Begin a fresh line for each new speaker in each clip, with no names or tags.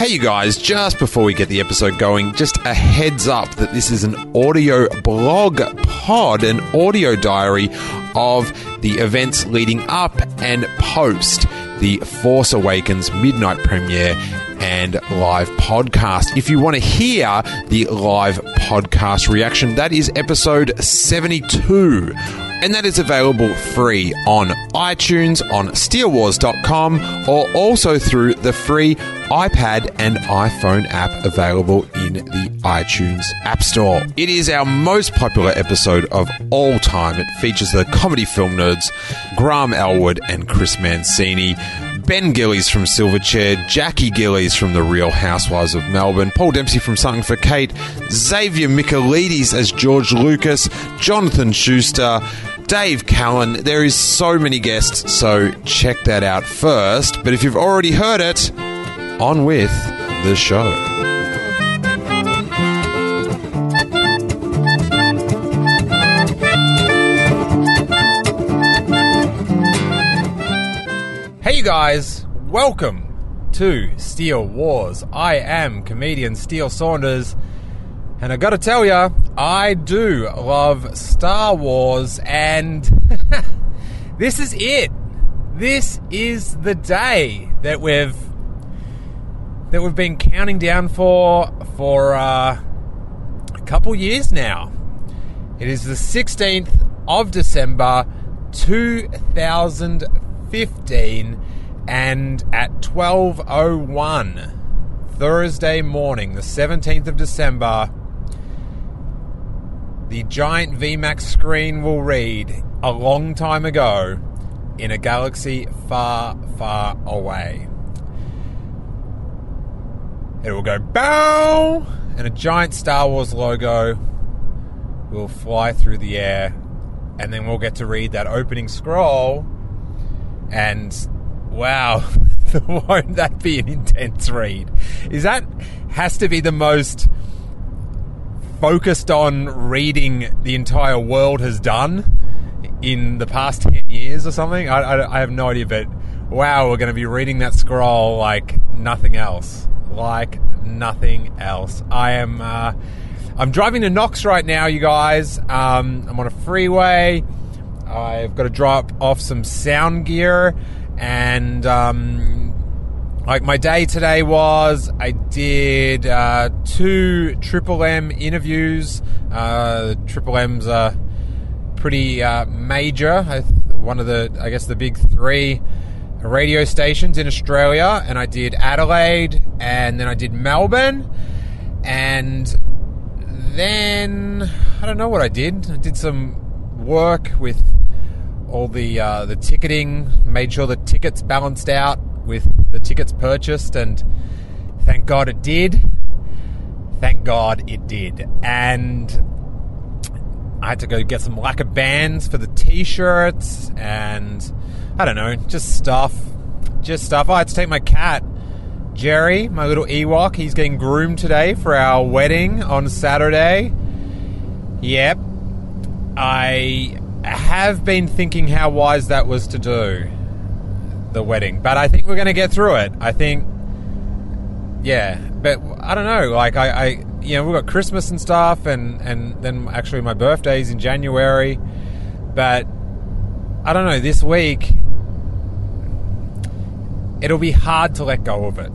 Hey, you guys, just before we get the episode going, just a heads up that this is an audio blog pod, an audio diary of the events leading up and post the Force Awakens midnight premiere and live podcast. If you want to hear the live podcast reaction, that is episode 72 and that is available free on iTunes, on SteeleWars.com, or also through the free iPad and iPhone app available in the iTunes App Store. It is our most popular episode of all time. It features the comedy film nerds Graham Elwood and Chris Mancini. Ben Gillies from Silverchair, Jackie Gillies from The Real Housewives of Melbourne, Paul Dempsey from Something for Kate, Xavier Michaelides as George Lucas, Jonathan Schuster, Dave Callan. There is so many guests, so check that out first. But if you've already heard it, on with the show. Hey, guys, welcome to Steele Wars. I am comedian Steele Saunders, and I gotta tell ya, I do love Star Wars, and this is it. This is the day that we've that we've been counting down for for uh, a couple years now. It is the 16th of December 2015 and at 12:01 Thursday morning, the 17th of December, the giant VMAX screen will read a long time ago in a galaxy far, far away. It will go bow, and a giant Star Wars logo will fly through the air, and then we'll get to read that opening scroll. And wow, won't that be an intense read? Is that has to be the most focused on reading the entire world has done in the past 10 years or something? I, I, I have no idea, but wow, we're going to be reading that scroll like nothing else like nothing else. I am uh, I'm driving to Knox right now, you guys. Um, I'm on a freeway. I've got to drop off some sound gear, and um, like my day today was, I did uh, two Triple M interviews. Uh, Triple M's are pretty uh, major. One of the, I guess, the big three radio stations in Australia, and I did Adelaide, and then I did Melbourne, and then I don't know what I did. I did some work with all the uh, the ticketing, made sure the tickets balanced out with the tickets purchased, and thank God it did. Thank God it did, and. I had to go get some lacquer bands for the t-shirts and I don't know, just stuff. Just stuff. I had to take my cat, Jerry, my little Ewok. He's getting groomed today for our wedding on Saturday. Yep. I have been thinking how wise that was to do, the wedding. But I think we're going to get through it. I think, yeah. But I don't know. Like, I, I you know, we've got Christmas and stuff, and, and then actually my birthday's in January. But I don't know, this week it'll be hard to let go of it.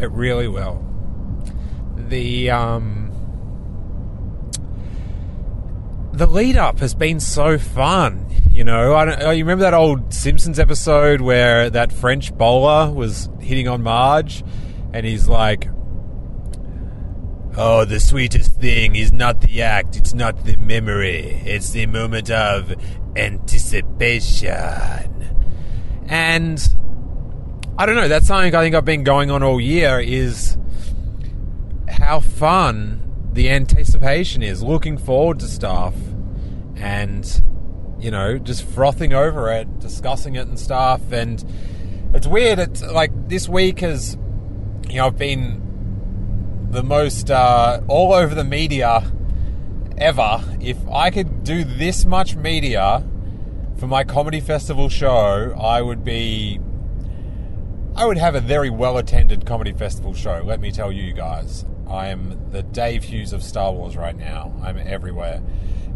It really will. The um, the lead up has been so fun. You know, I don't, oh, you remember that old Simpsons episode where that French bowler was hitting on Marge, and he's like, "Oh, the sweetest thing is not the act; it's not the memory; it's the moment of anticipation." And I don't know. That's something I think I've been going on all year. Is how fun the anticipation is, looking forward to stuff, and you know, just frothing over it, discussing it and stuff. And it's weird. It's like this week has, you know, I've been the most uh, all over the media ever. If I could do this much media for my comedy festival show, I would be. I would have a very well attended comedy festival show, let me tell you guys. I am the Dave Hughes of Star Wars right now. I'm everywhere.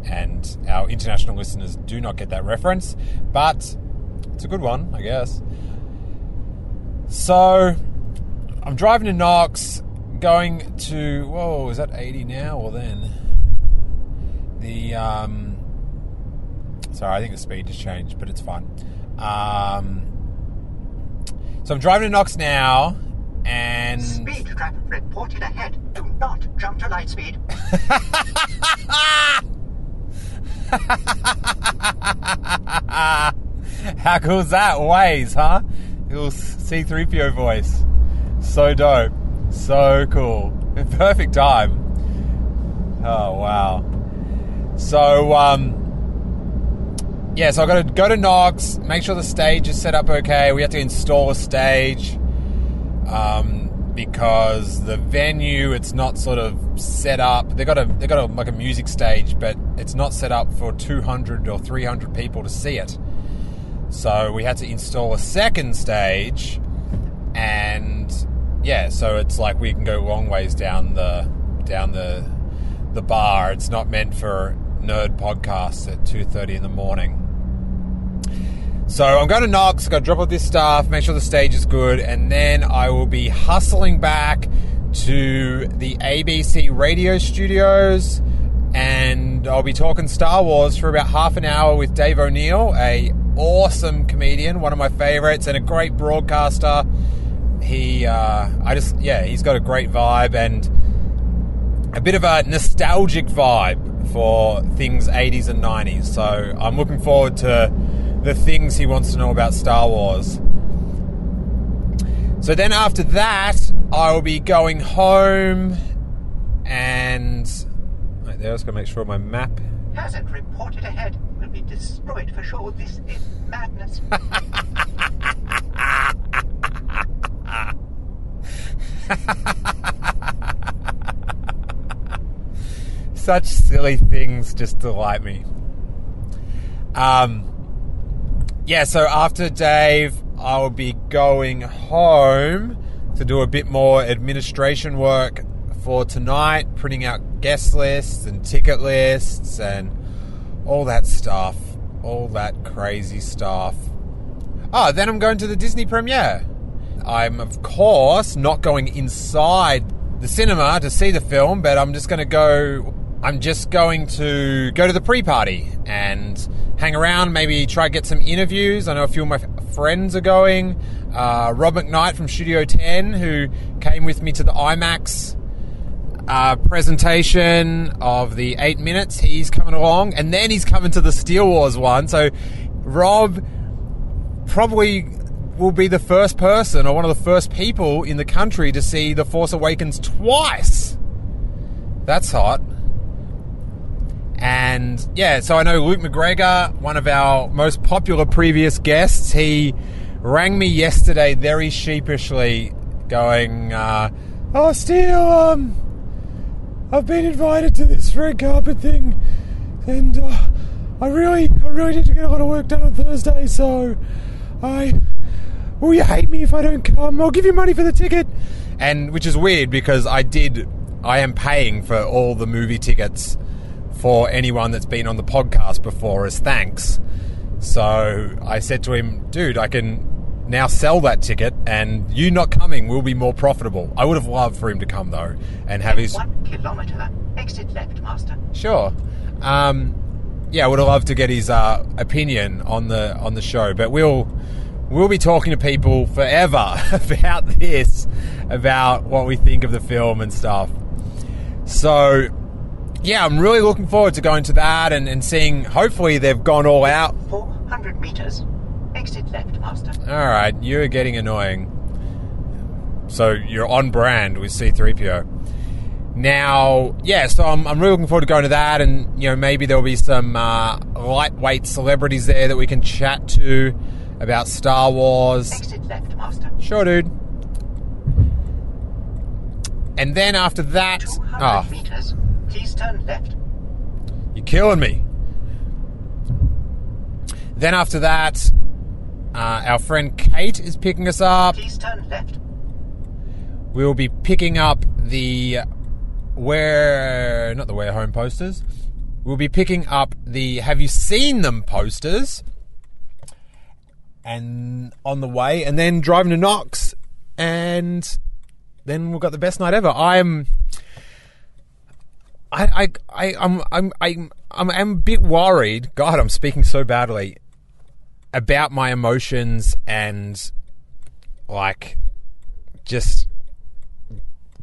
And our international listeners do not get that reference, but it's a good one, I guess. So, I'm driving to Knox, going to. Whoa, is that 80 now or then? The. Um, sorry, I think the speed has changed, but it's fine. Um, so I'm driving to Knox now, and.
Speed trap reported ahead. Do not jump to light speed.
How cool is that? Waze, huh? Little C3PO voice. So dope. So cool. Perfect time. Oh, wow. So, um, yeah, so I've got to go to Knox, make sure the stage is set up okay. We have to install a stage um, because the venue it's not sort of set up. They've got a they got a, like a music stage, but it's not set up for 200 or 300 people to see it. So we had to install a second stage, and yeah, so it's like we can go long ways down the down the the bar. It's not meant for nerd podcasts at 2:30 in the morning. So I'm going to Knox, got to drop off this stuff, make sure the stage is good, and then I will be hustling back to the ABC radio studios and I'll be talking Star Wars for about half an hour with Dave O'Neill, a awesome comedian, one of my favorites, and a great broadcaster. He, uh, I just, yeah, he's got a great vibe and a bit of a nostalgic vibe for things 80s and 90s. So I'm looking forward to the things he wants to know about Star Wars. So then after that, I will be going home and. Right there, I was going to make sure my map.
Hazard reported ahead. Will be destroyed for sure. This is madness.
Such silly things just delight me. Um, yeah, so after Dave, I will be going home to do a bit more administration work for tonight, printing out guest lists and ticket lists and all that stuff. All that crazy stuff. Oh, then I'm going to the Disney premiere. I'm, of course, not going inside the cinema to see the film, but I'm just going to go. I'm just going to go to the pre party and hang around, maybe try to get some interviews. I know a few of my friends are going. Uh, Rob McKnight from Studio 10, who came with me to the IMAX uh, presentation of the eight minutes, he's coming along. And then he's coming to the Steele Wars one. So Rob probably will be the first person or one of the first people in the country to see The Force Awakens twice. That's hot. And yeah, so I know Luke McGregor, one of our most popular previous guests, he rang me yesterday very sheepishly, going, uh, "Oh, Steele, um, I've been invited to this red carpet thing, and uh, I really, I really need to get a lot of work done on Thursday. So, I, will you hate me if I don't come? I'll give you money for the ticket." And which is weird because I did, I am paying for all the movie tickets for anyone that's been on the podcast before as thanks. So I said to him, dude, I can now sell that ticket and you not coming will be more profitable. I would have loved for him to come though and have his.
One kilometer. Exit left, master.
Sure. Um, yeah, I would have loved to get his uh, opinion on the on the show, but we'll we'll be talking to people forever about this, about what we think of the film and stuff. So yeah, I'm really looking forward to going to that and, and seeing. Hopefully, they've gone all out.
400 meters. Exit left, Master.
All right, you're getting annoying. So you're on brand with C3PO. Now, yeah, so I'm, I'm really looking forward to going to that, and you know maybe there'll be some uh, lightweight celebrities there that we can chat to about Star Wars.
Exit left, Master.
Sure, dude. And then after that,
200
oh,
meters. Please turn left.
you're killing me. Then after that, uh, our friend Kate is picking us up.
Please turn left.
We will be picking up the where not the where home posters. We'll be picking up the have you seen them posters and on the way and then driving to Knox and then we've got the best night ever. I'm I I I I'm I'm I'm I'm, a bit worried. God, I'm speaking so badly about my emotions and like just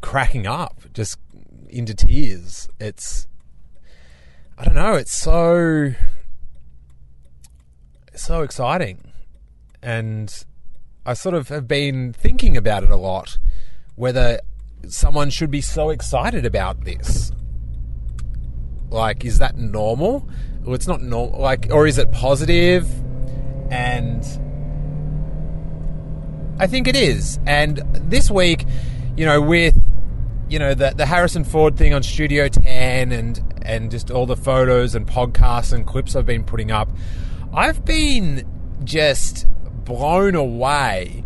cracking up, just into tears. It's I don't know, it's so it's so exciting. And I sort of have been thinking about it a lot whether someone should be so excited about this. Like is that normal? Well, it's not normal like or is it positive? And I think it is. And this week, you know, with you know the the Harrison Ford thing on Studio 10 and and just all the photos and podcasts and clips I've been putting up, I've been just blown away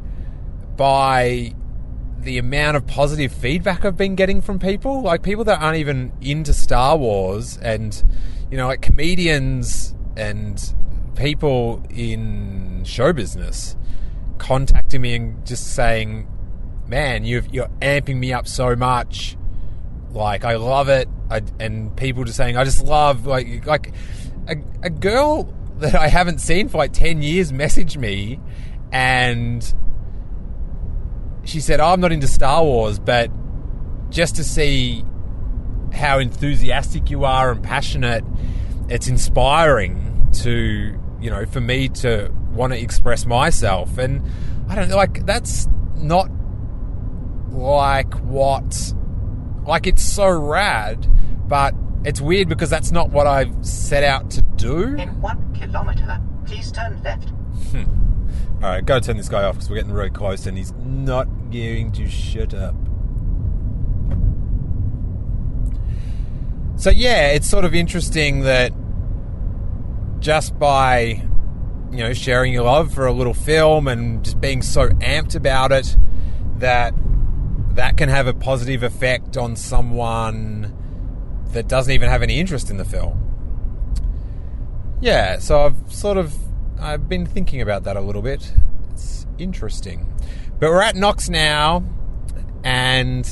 by the amount of positive feedback I've been getting from people, like people that aren't even into Star Wars and you know, like comedians and people in show business contacting me and just saying, "Man, you've, you're amping me up so much. Like, I love it." I, and people just saying, "I just love like like a, a girl that I haven't seen for like ten years messaged me, and she said, oh, "I'm not into Star Wars, but just to see how enthusiastic you are and passionate, it's inspiring to you know for me to want to express myself." And I don't know, like that's not like what like it's so rad, but it's weird because that's not what I've set out to do.
In one kilometer, please turn left. Hmm.
All right, go turn this guy off because we're getting really close and he's not going to shut up. So yeah, it's sort of interesting that just by you know sharing your love for a little film and just being so amped about it that that can have a positive effect on someone that doesn't even have any interest in the film. Yeah, so I've sort of I've been thinking about that a little bit. It's interesting. But we're at Knox now and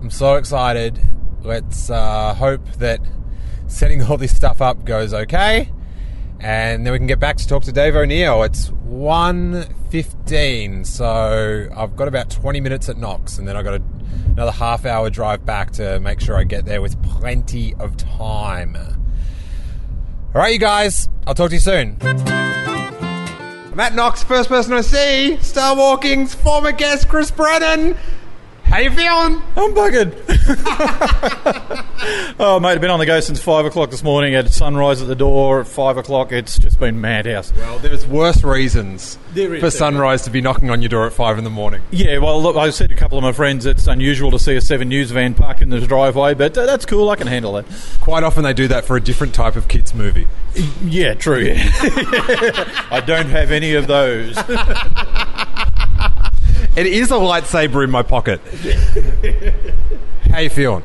I'm so excited. Let's uh, hope that setting all this stuff up goes okay. And then we can get back to talk to Dave O'Neill. It's 1.15, so I've got about 20 minutes at Knox, and then I've got a, another half hour drive back to make sure I get there with plenty of time. All right, you guys, I'll talk to you soon. I'm Knox, first person I see, Star Walking's former guest, Chris Brennan. How you feeling?
I'm buggered. oh, mate, I've been on the go since five o'clock this morning. At sunrise at the door at five o'clock. It's just been madhouse.
Well, there's worse reasons
There is,
for sunrise to be knocking on your door at five in the morning.
Yeah, well, look, I said to a couple of my friends it's unusual to see a Seven News van parked in the driveway, but uh, that's cool. I can handle that.
Quite often they do that for a different type of kids movie.
Yeah, true. Yeah. I don't have any of those.
It is a lightsaber in my pocket. How you feeling?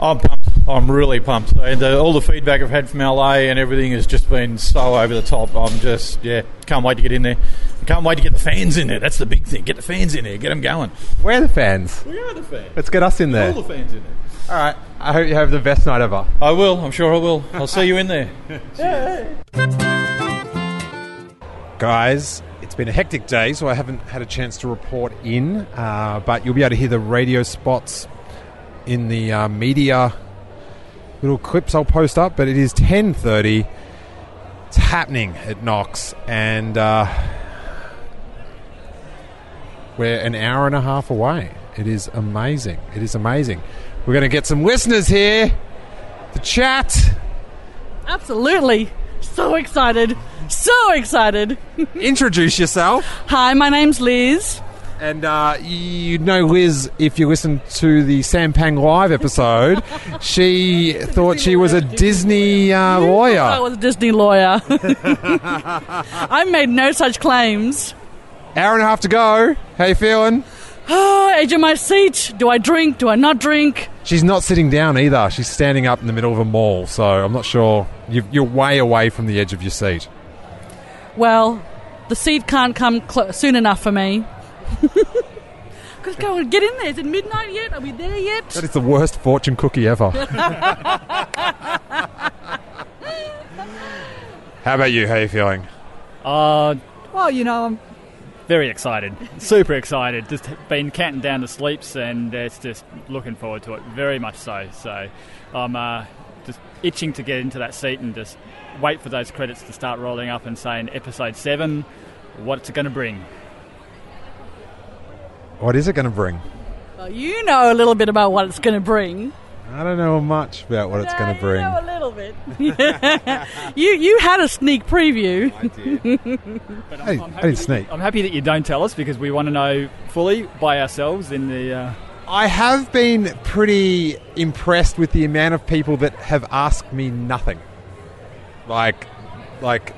I'm pumped. I'm really pumped. And uh, all the feedback I've had from LA and everything has just been so over the top. I'm just, yeah, can't wait to get in there. Can't wait to get the fans in there. That's the big thing. Get the fans in there. Get them going.
We're the fans.
We are the fans.
Let's get us in there.
All the fans in there.
All right. I hope you have the best night ever.
I will. I'm sure I will. I'll see you in there.
Guys, it's been a hectic day, so I haven't had a chance to report in. Uh, but you'll be able to hear the radio spots in the uh, media little clips I'll post up. But it is ten thirty. It's happening at Knox, and uh, we're an hour and a half away. It is amazing. It is amazing. We're going to get some listeners here to chat.
Absolutely. So excited. So excited.
Introduce yourself.
Hi, my name's Liz.
And uh, you know Liz, if you listen to the Sampang Live episode, she thought she was a Disney uh, lawyer.
I was a Disney lawyer. I made no such claims.
Hour and a half to go. How you feeling?
Oh, edge of my seat. Do I drink? Do I not drink?
She's not sitting down either. She's standing up in the middle of a mall, so I'm not sure. you you're way away from the edge of your seat.
Well, the seat can't come cl- soon enough for me. Just go and get in there. Is it midnight yet? Are we there yet?
That is the worst fortune cookie ever. How about you? How are you feeling?
Uh, well, you know, I'm very excited, super excited. Just been counting down the sleeps, and it's just looking forward to it very much so. So, I'm uh, just itching to get into that seat and just wait for those credits to start rolling up and saying episode seven, what's it going to bring?
What is it going to bring?
Well, you know a little bit about what it's going to bring.
I don't know much about what it's going to bring.
You know a little bit. you you had a sneak preview.
But
I- I
happy
didn't
that you-
sneak.
I'm happy that you don't tell us because we want to know fully by ourselves in the. Uh,
I have been pretty impressed with the amount of people that have asked me nothing. Like, like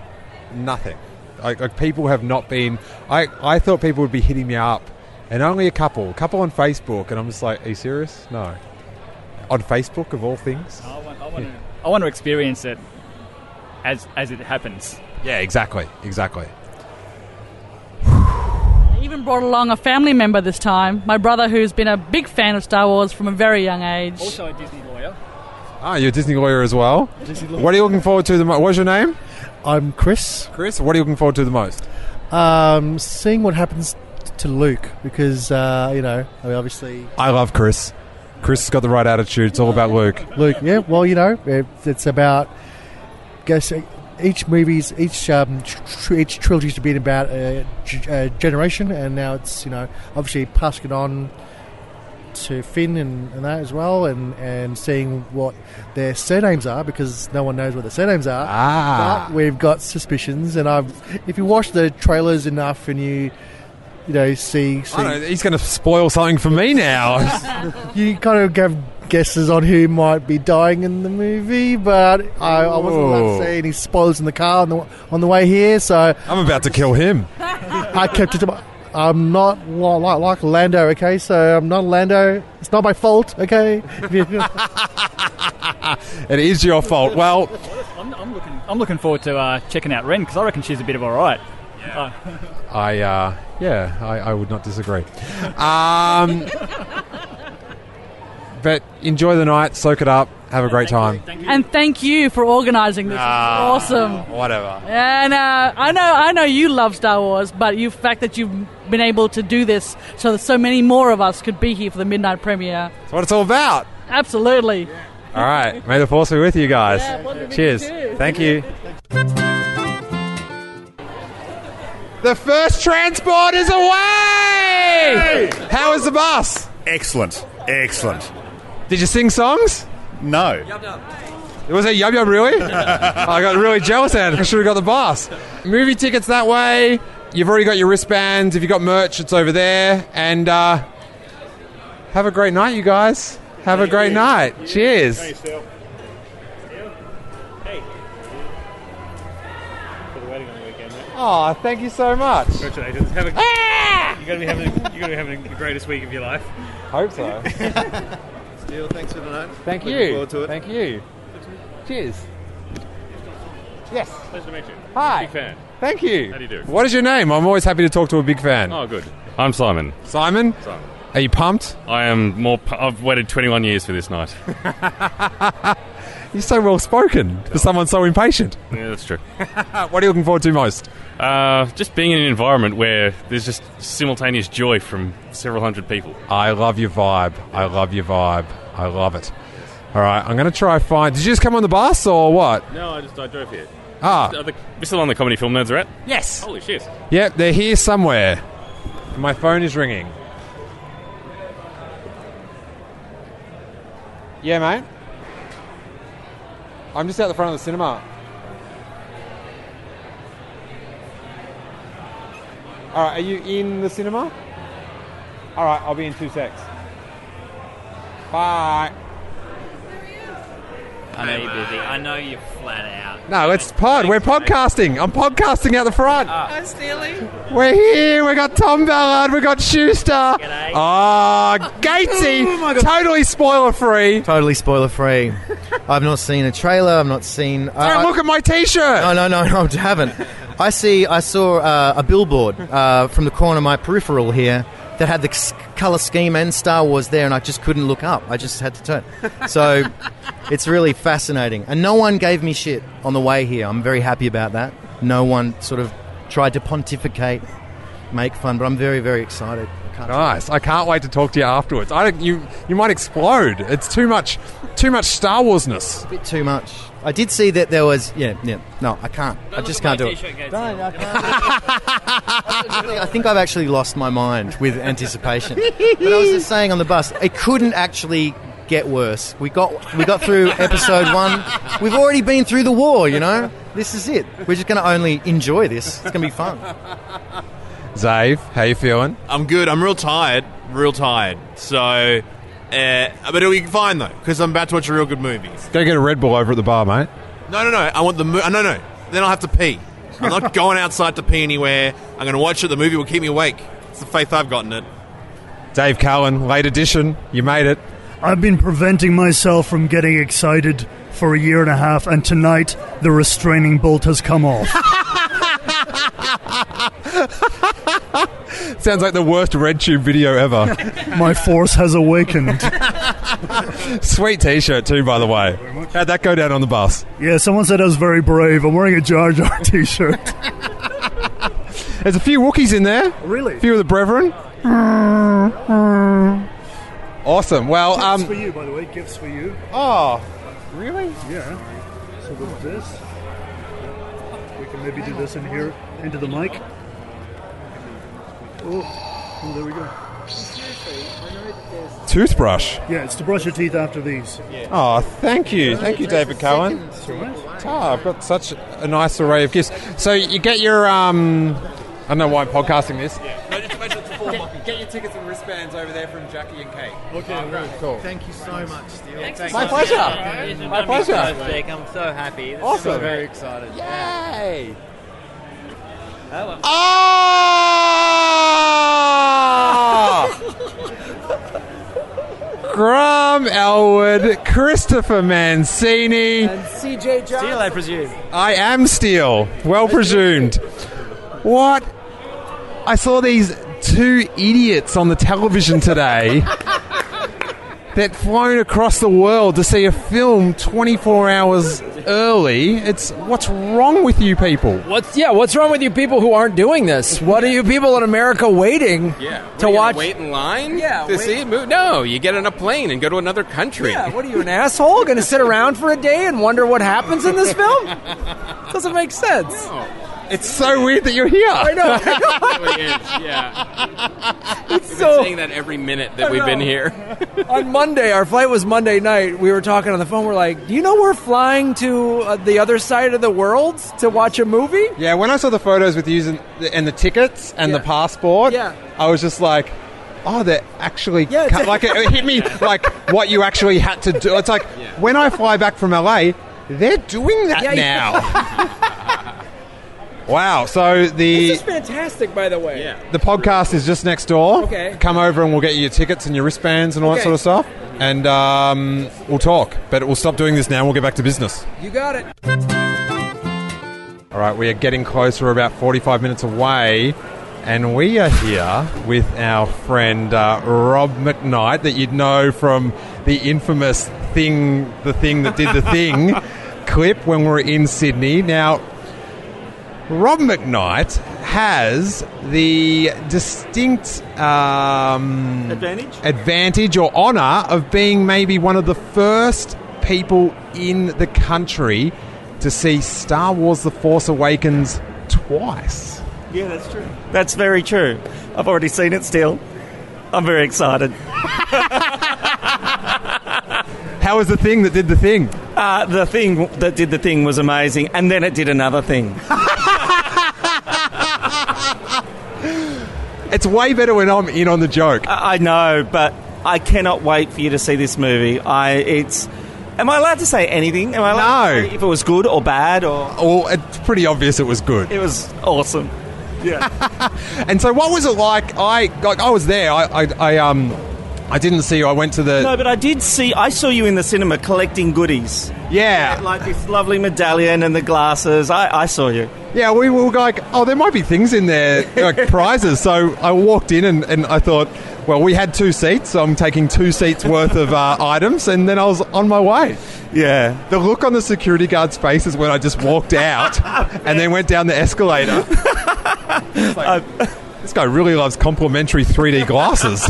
nothing. Like, like people have not been. I, I thought people would be hitting me up, and only a couple. A couple on Facebook, and I'm just like, are you serious? No. On Facebook, of all things?
I, want, I, want to, I want to experience it as as it happens.
Yeah, exactly. Exactly.
I even brought along a family member this time. My brother, who's been a big fan of Star Wars from a very young age.
Also, a Disney lawyer.
Ah, you're a Disney lawyer as well? What are you looking forward to the most? What's your name?
I'm Chris.
Chris, what are you looking forward to the most?
Um, seeing what happens to Luke because uh, you know, I mean, obviously
I love Chris. Chris has got the right attitude. It's all about Luke.
Luke. Yeah, well, you know, it, it's about guess each movie's each um, tr- each trilogy's to be about a, g- a generation, and now it's you know obviously passing it on to Finn and, and that as well, and and seeing what their surnames are because no one knows what their surnames are.
Ah.
But we've got suspicions, and I've if you watch the trailers enough and you you know see, see
I don't know, he's going to spoil something for me now.
you kind of have guesses on who might be dying in the movie, but I, I wasn't allowed to say any spoilers in the car on the on the way here, so
I'm about to kill him.
I kept it to my. I'm not like, like Lando, okay? So I'm not Lando. It's not my fault, okay?
It is your fault. Well,
I'm, I'm looking. I'm looking forward to uh, checking out Ren because I reckon she's a bit of all right. Uh,
I, uh, yeah, I, I would not disagree. Um, but enjoy the night, soak it up, have a great time.
And thank you for organising this.
Ah.
It's awesome.
Whatever.
And uh, I know, I know you love Star Wars, but you fact that you've been able to do this so that so many more of us could be here for the midnight premiere.
That's what it's all about.
Absolutely.
All right. May the force be with you guys.
Yeah, force be with
Cheers.
you.
Thank you. The first transport is away! How is the bus?
Excellent. Excellent.
Did you sing songs?
No.
It was it Yub Yub really? I got really jealous then. I should have got the bus. Movie tickets that way. You've already got your wristbands. If you've got merch, it's over there. And uh, have a great night, you guys. Have a great night. Cheers. Hey. For the wedding on the weekend. Oh, thank you so much.
Congratulations. Have a, You're gonna be having you're gonna be having the greatest week of your life.
Hope so.
Steele, thanks for the night.
Thank
Looking
you.
forward to it.
Thank you. Cheers. Yes.
Pleasure to meet you.
Hi.
Big fan.
Thank you.
How do you do?
What is your name? I'm always happy to talk to a big fan.
Oh, good. I'm Simon.
Simon?
Simon.
Are you pumped?
I am more. pu- I've waited 21 years for this night.
You're so well spoken for someone so impatient.
Yeah, that's true.
what are you looking forward to most?
Uh, just being in an environment where there's just simultaneous joy from several hundred people.
I love your vibe. I love your vibe. I love it. All right, I'm going to try find. Did you just come on the bus or what?
No, I just I drove here.
Ah,
Are the, we're still on the comedy film nerds, right?
yes.
Holy shit!
Yep, they're here somewhere. My phone is ringing. Yeah, mate. I'm just out the front of the cinema. All right, are you in the cinema? All right, I'll be in two secs. Bye.
I know you're busy. I know you're flat out.
No, it's pod. We're podcasting. I'm podcasting out the front. Ah.
Hi, Steely.
We're here. We got Tom Ballard. We got Schuster.
G'day.
Ah, oh, Gatesy. totally spoiler free.
Totally spoiler free. I've not seen a trailer. I've not seen. I-
Don't
I-
look at my T-shirt.
No, no, no, no, I haven't. I see. I saw uh, a billboard uh, from the corner of my peripheral here that had the color scheme and Star Wars there, and I just couldn't look up. I just had to turn. So it's really fascinating, and no one gave me shit on the way here. I'm very happy about that. No one sort of tried to pontificate, make fun, but I'm very, very excited. I can't
Nice. I can't wait to talk to you afterwards. I don't, you you might explode. It's too much too much Star Warsness.
a bit too much. I did see that there was. Yeah, yeah. No, I can't. I
Don't
just can't do it.
t-shirt,
Don't, I can't. I think I've actually lost my mind with anticipation. But I was just saying on the bus, it couldn't actually get worse. We got we got through episode one. We've already been through the war. You know, this is it. We're just going to only enjoy this. It's going to be fun.
Zave, how you feeling?
I'm good. I'm real tired. Real tired. So, uh, but it'll be fine though, because I'm about to watch a real good movie.
Go get a Red Bull over at the bar, mate.
No, no, no. I want the. Mo- no, no. Then I'll have to pee. I'm not going outside to pee anywhere. I'm going to watch it. The movie will keep me awake. It's the faith I've gotten it.
Dave Callan, late edition. You made it.
I've been preventing myself from getting excited for a year and a half, and tonight the restraining bolt has come off.
Sounds like the worst Red Tube video ever.
My force has awakened.
Sweet T-shirt too, by the way. How'd that go down on the bus?
Yeah, someone said I was very brave. I'm wearing a Jar Jar t shirt.
There's a few Wookiees in there.
Really?
A few of the brethren. Awesome. Well,
Gifts for
um,
you, by the way. Gifts for you.
oh, really?
Yeah. So with this, we can maybe do this in here into the mic. Oh, oh there we go.
Toothbrush.
Yeah, it's to brush your teeth after these.
Oh, thank you, thank you, David Cohen.
Right?
Oh, I've got such a nice array of gifts. So you get your um, I don't know why I'm podcasting this. Get, get your tickets and wristbands over there from Jackie and Kate.
Okay,
great, cool.
Thank you so much, Steele.
My pleasure. My pleasure.
I'm so happy. This is
Awesome.
very excited.
Yay!
Oh,
Oh! Graham Elwood, Christopher Mancini.
and CJ Johnson. Steele, I presume.
I am Steele. Well presumed. What? I saw these two idiots on the television today that flown across the world to see a film 24 hours early. It's what's wrong with you people?
What's yeah? What's wrong with you people who aren't doing this? What are you people in America waiting
Yeah.
to
What, you
watch?
Wait in line.
Yeah,
To
wait-
see a movie? No, you get on a plane and go to another country.
Yeah, what are you, an asshole? Going to sit around for a day and wonder what happens in this film? Doesn't make sense.
It's so weird that you're here.
I know.
It really is. Yeah.
It's
We've been
so.
saying that every minute that
I
we've been
know.
here.
on Monday, our flight was Monday night. We were talking on the phone. We're like, "Do you know we're flying to uh, the other side of the world to watch a movie?"
Yeah, when I saw the photos with you and the, and the tickets and the passport,
Yeah.
I was just like, oh, they're actually
Yeah,
ca-
it's-
like it, it hit me like what you actually had to do. It's like when I fly back from LA, they're doing that
Yeah, yeah.
now. wow. So the
This is fantastic, by the way. Yeah.
the podcast is just next door.
Okay.
Come over and we'll get you your tickets and your wristbands and all that
Okay.
sort of stuff, and um, we'll talk. But we'll stop doing this now. and We'll get back to business.
You got it.
All right, we are getting closer. We're about 45 minutes away. And we are here with our friend uh, Rob McKnight, that you'd know from the infamous thing, the thing that did the thing clip when we were in Sydney. Now, Rob McKnight has the distinct um,
Advantage?
advantage or honour of being maybe one of the first people in the country to see Star Wars The Force Awakens twice.
Yeah, that's true. That's very true. I've already seen it still. I'm very excited.
How was the thing that did the thing?
Uh, the thing that did the thing was amazing, and then it did another thing.
It's way better when I'm in on the joke.
I know, but I cannot wait for you to see this movie. I it's. Am I allowed to say anything? Am I allowed to say if it was good or bad or?
Well, it's pretty obvious it was good.
It was awesome. Yeah.
And so, what was it like? I like I was there. I, I, I um I didn't see you. I went to the
no, but I did see. I saw you in the cinema collecting goodies.
Yeah,
like this lovely medallion and the glasses. I, I saw you.
Yeah, we were like, oh, there might be things in there, like prizes. So I walked in and, and I thought, well, we had two seats, so I'm taking two seats worth of uh, items, and then I was on my way.
Yeah.
The look on the security guard's faces when I just walked out and then went down the escalator. Like, this guy really loves complimentary 3D glasses.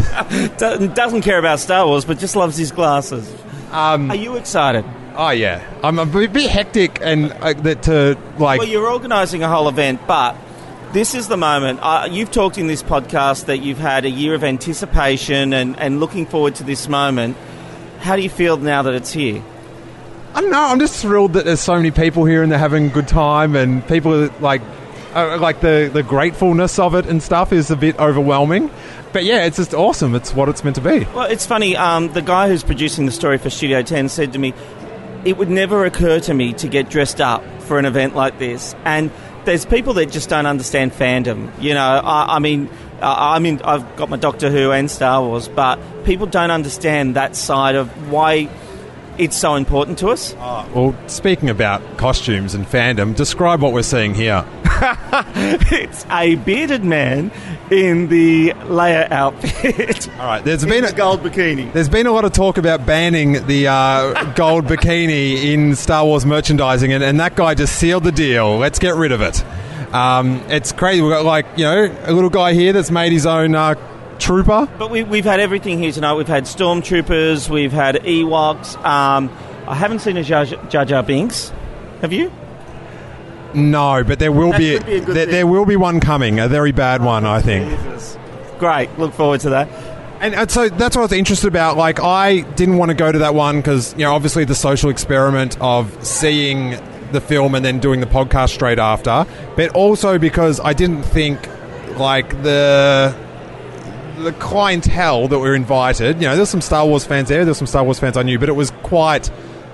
doesn't, doesn't care about Star Wars, but just loves his glasses.
Um,
Are you excited?
Oh yeah, I'm a bit bit hectic and uh, that to like.
well, you're organising a whole event, but this is the moment. Uh, you've talked in this podcast that you've had a year of anticipation and, and looking forward to this moment. How do you feel now that it's here?
I don't know. I'm just thrilled that there's so many people here and they're having a good time, and people are, like, uh, like the the gratefulness of it and stuff is a bit overwhelming. But yeah, it's just awesome. It's what it's meant to be.
Well, it's funny. Um, the guy who's producing the story for Studio 10 said to me, It would never occur to me to get dressed up for an event like this. And there's people that just don't understand fandom. You know, I, I mean, I I mean, I've got my Doctor Who and Star Wars, but people don't understand that side of why it's so important to us.
Well, speaking about costumes and fandom, describe what we're seeing here.
it's a bearded man in the Leia outfit.
All right, there's been a
gold bikini.
There's been a lot of talk about banning the uh, gold bikini in Star Wars merchandising, and, and that guy just sealed the deal. Let's get rid of it. Um, it's crazy. We've got like you know a little guy here that's made his own uh, trooper.
But we, we've had everything here tonight. We've had stormtroopers, we've had Ewoks. Um, I haven't seen a Jar Jar Binks. Have you?
No, but there will
That
be,
be a good
there, there will be one coming, a very bad one, I think.
Great. Look forward to that.
And, and so that's what I was interested about. Like, I didn't want to go to that one because, you know, obviously the social experiment of seeing the film and then doing the podcast straight after, but also because I didn't think, like, the the clientele that were invited, you know, there's some Star Wars fans there, there's some Star Wars fans I knew, but it was quite,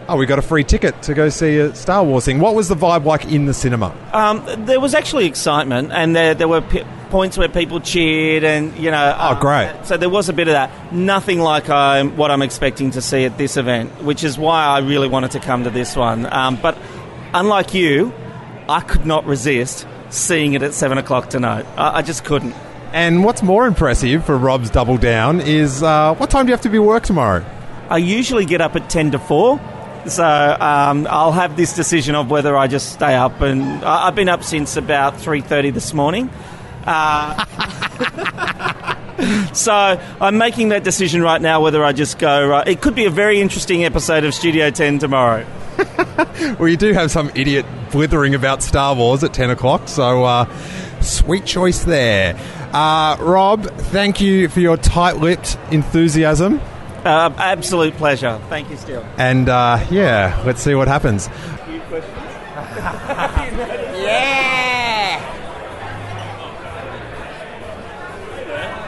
oh, we got a free ticket to go see a Star Wars thing. What was the vibe like in the cinema?
Um, there was actually excitement, and there, there were p- points where people cheered, and you know.
Oh, great.
So there was a bit of that. Nothing like I'm, what I'm expecting to see at this event, which is why I really wanted to come to this one. Um, but unlike you, I could not resist seeing it at seven o'clock tonight. I, I just couldn't.
And what's more impressive for Rob's double down is uh, what time do you have to be at work tomorrow?
I usually get up at 10 to 4. So um, I'll have this decision of whether I just stay up, and I- I've been up since about three thirty this morning. Uh, so I'm making that decision right now whether I just go. Right, it could be a very interesting episode of Studio Ten tomorrow.
Well, you do have some idiot blithering about Star Wars at 10 o'clock, so uh, sweet choice there. Uh, Rob, thank you for your tight lipped enthusiasm.
Uh, absolute pleasure. Thank you, Steele.
And uh, yeah, let's see what happens.
Yeah!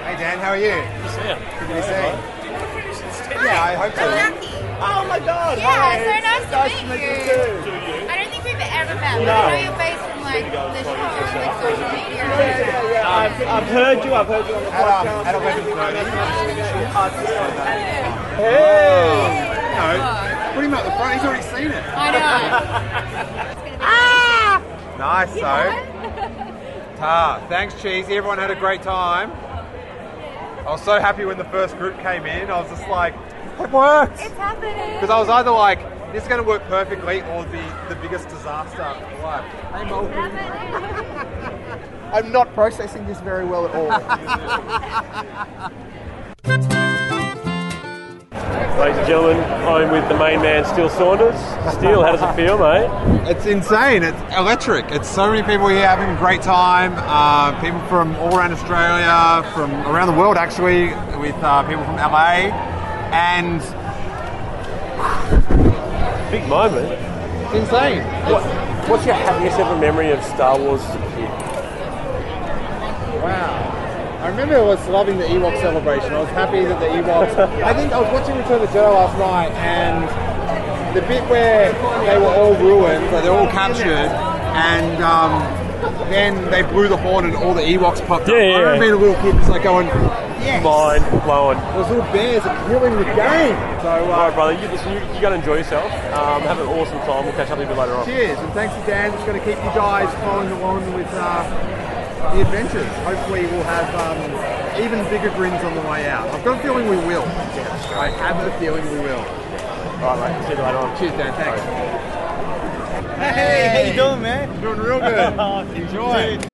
Hey, Dan, how are you? Good to see you. Yeah, I hope so.
Oh my God!
Yeah, so nice, to meet you. I don't think we've ever met, but I know your face from like the show, like social media.
I've, I've heard you. I've heard you on the podcast.
At 11.30.
Hey!
No, put him up the front. He's already seen it.
I know.
ah! Nice, so. Ta. Thanks, Cheesy. Everyone had a great time. I was so happy when the first group came in. I was just like, it worked.
It's happening.
Because I was either like, this is going to work perfectly or the, the biggest disaster of life. Hey, Mo. I'm not processing this very well at all.
Ladies and gentlemen, I'm with the main man, Steele Saunders. Steele, how does it feel, mate?
It's insane. It's electric. It's so many people here having a great time. Uh, people from all around Australia, from around the world, actually, with uh, people from LA. And
Big moment.
it's insane.
What, what's your happiest ever memory of Star Wars as a kid?
Wow. I remember I was loving the Ewok celebration. I was happy that the Ewoks. I think I was watching Return of the Jedi last night, and the bit where they were all ruined, like they're all captured, and um, then they blew the horn and all the Ewoks popped
Yeah,
up.
yeah,
I remember being a little kid, just like going, yes.
Mind blowing.
Those little bears are killing the game. So, uh,
All right, brother, you, listen, you, you got to enjoy yourself. Um, have an awesome time. We'll catch up a bit later on.
Cheers, and thanks to Dan. Just going to keep you guys following along with uh, the adventures. Hopefully, we'll have um, even bigger grins on the way out. I've got a feeling we will. I have a feeling we will.
All right, mate. See you later on.
Cheers, Dan. Thanks.
Hey, how you doing, man?
Doing real good. Enjoy.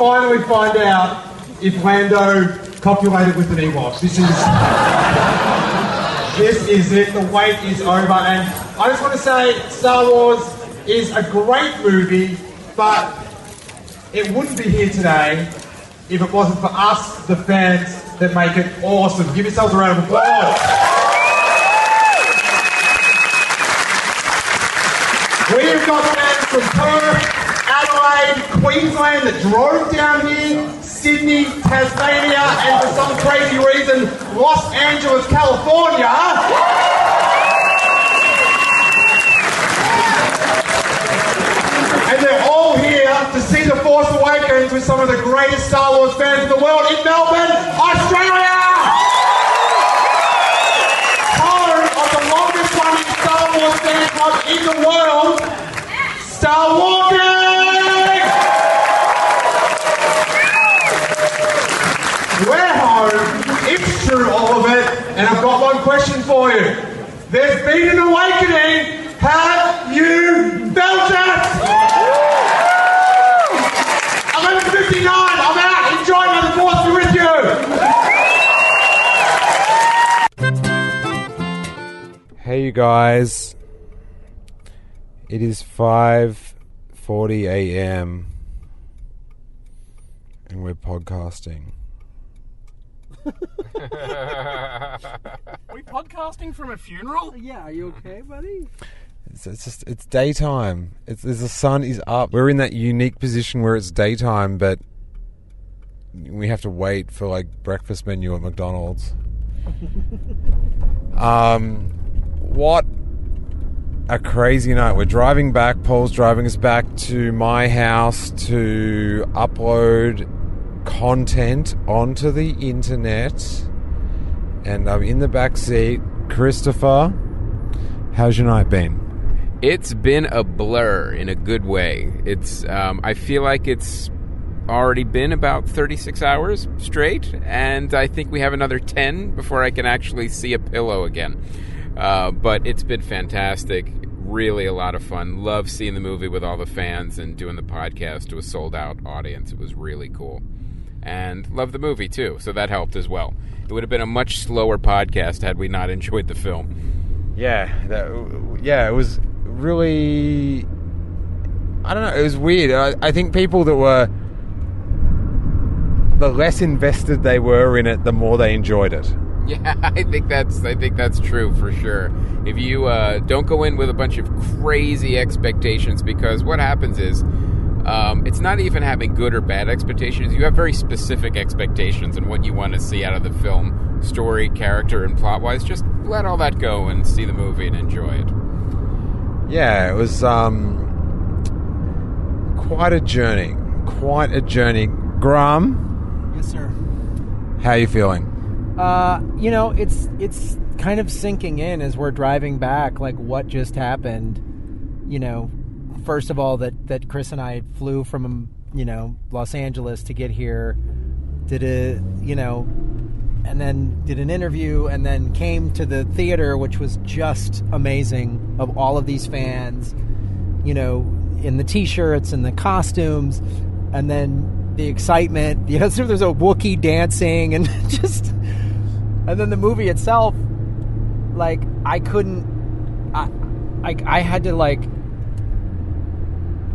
finally find out if Lando copulated with an Ewok. This is this is it. The wait is over, and I just want to say, Star Wars is a great movie, but it wouldn't be here today if it wasn't for us, the fans, that make it awesome. Give yourselves a round of applause. We've got fans from Perth, Adelaide, Queensland that drove down here, Sydney, Tasmania, and for some crazy reason, Los Angeles, California. And they're all here to see The Force Awakens with some of the greatest Star Wars fans in the world in Melbourne, Australia! Home of the longest running Star Wars fan club in the world, Star Walking! We're home, it's true, all of it, and I've got one question for you. There's been an awakening. Have you felt it? 11.59, I'm out. Enjoy, force be with you.
Hey, you guys. It is 5:40 a.m. and we're podcasting.
we podcasting from a funeral?
Yeah, are you okay, buddy?
It's, it's just it's daytime. It's there's the sun is up. We're in that unique position where it's daytime, but we have to wait for like breakfast menu at McDonald's. um, what a crazy night. We're driving back. Paul's driving us back to my house to upload content onto the internet. And I'm in the back seat. Christopher, how's your night been?
It's been a blur in a good way. It's um, I feel like it's already been about 36 hours straight, and I think we have another 10 before I can actually see a pillow again. Uh, but it's been fantastic. Really a lot of fun. Love seeing the movie with all the fans and doing the podcast to a sold out audience. It was really cool. And love the movie too, so that helped as well. It would have been a much slower podcast had we not enjoyed the film.
Yeah, that, yeah, it was really. I don't know. It was weird. I, I think people that were the less invested they were in it, the more they enjoyed it.
Yeah, I think that's I think that's true for sure. If you uh, don't go in with a bunch of crazy expectations, because what happens is Um, it's not even having good or bad expectations. You have very specific expectations and what you want to see out of the film, story, character, and plot wise. Just let all that go and see the movie and enjoy it.
Yeah, it was um, quite a journey. Quite a journey. Graham,
Yes, sir.
how are you feeling?
Uh, you know, it's it's kind of sinking in as we're driving back, like what just happened. You know, first of all, that that Chris and I flew from you know Los Angeles to get here, did a you know, and then did an interview, and then came to the theater, which was just amazing. Of all of these fans, you know, in the t-shirts and the costumes, and then the excitement. You know, there's a Wookiee dancing and just, and then the movie itself. Like I couldn't, I, I, I had to like,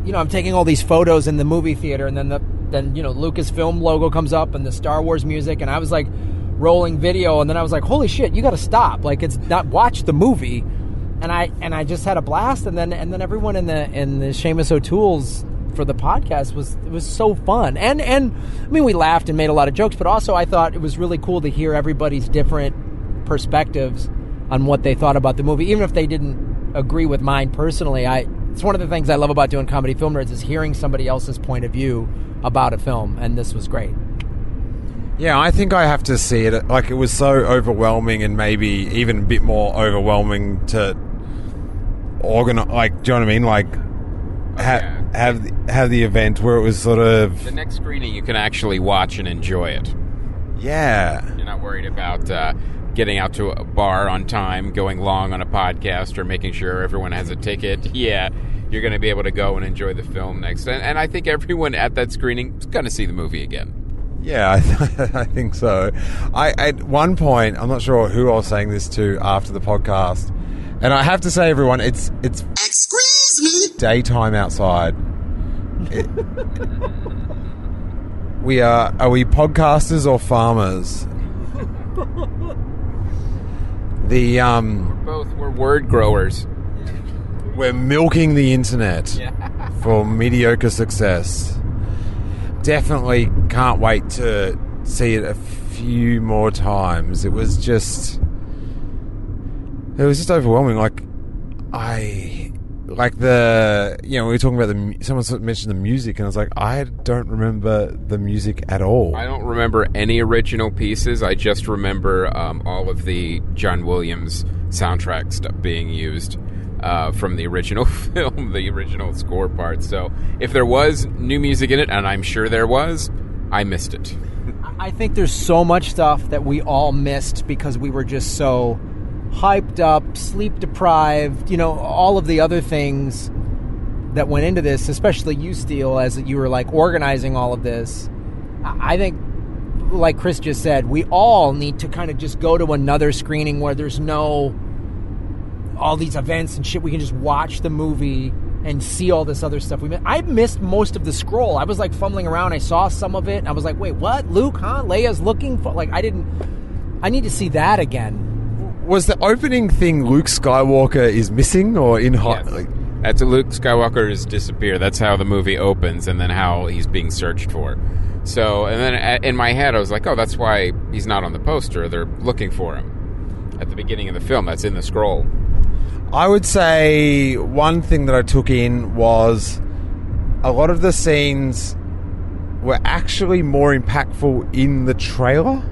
you know, I'm taking all these photos in the movie theater, and then the then you know Lucasfilm logo comes up and the Star Wars music, and I was like rolling video, and then I was like, holy shit, you got to stop! Like it's not watch the movie and I and I just had a blast, and then and then everyone in the in the Seamus O'Toole's for the podcast was it was so fun, and and I mean we laughed and made a lot of jokes, but also I thought it was really cool to hear everybody's different perspectives on what they thought about the movie, even if they didn't agree with mine personally. I it's one of the things I love about doing comedy film nerds is hearing somebody else's point of view about a film, and this was great.
Yeah, I think I have to see it. Like it was so overwhelming, and maybe even a bit more overwhelming to organize. Like, do you know what I mean? Like, ha- have the, have the event where it was sort of
The next screening, you can actually watch and enjoy it.
yeah.
You're not worried about uh, getting out to a bar on time, going long on a podcast, or making sure everyone has a ticket. Yeah, you're going to be able to go and enjoy the film next. And, and I think everyone at that screening is going to see the movie again.
Yeah, I, th- I think so. I at one point, I'm not sure who I was saying this to after the podcast, and I have to say, everyone, it's it's excuse me daytime outside. It- we are are we podcasters or farmers? The um,
Both were word growers.
we're milking the internet for mediocre success. Definitely can't wait to see it a few more times. It was just it was just overwhelming. Like I like the you know we were talking about the someone mentioned the music and I was like I don't remember the music at all.
I don't remember any original pieces. I just remember um, all of the John Williams soundtrack stuff being used uh, from the original film, the original score part. So if there was new music in it, and I'm sure there was, I missed it.
I think there's so much stuff that we all missed because we were just so hyped up, sleep deprived, you know, all of the other things that went into this, especially you, Steele, as you were like organizing all of this. I think, like Chris just said, we all need to kind of just go to another screening where there's no all these events and shit. We can just watch the movie and see all this other stuff we missed. I missed most of the scroll. I was like fumbling around. I saw some of it. I was like, wait, what? Luke, huh? Leia's looking for. Like, I didn't. I need to see that again.
Was the opening thing Luke Skywalker is missing or in hot? Like,
That's Luke Skywalker has disappeared. That's how the movie opens, and then how he's being searched for. So, and then in my head, I was like, "Oh, that's why he's not on the poster. They're looking for him at the beginning of the film. That's in the scroll."
I would say one thing that I took in was a lot of the scenes were actually more impactful in the trailer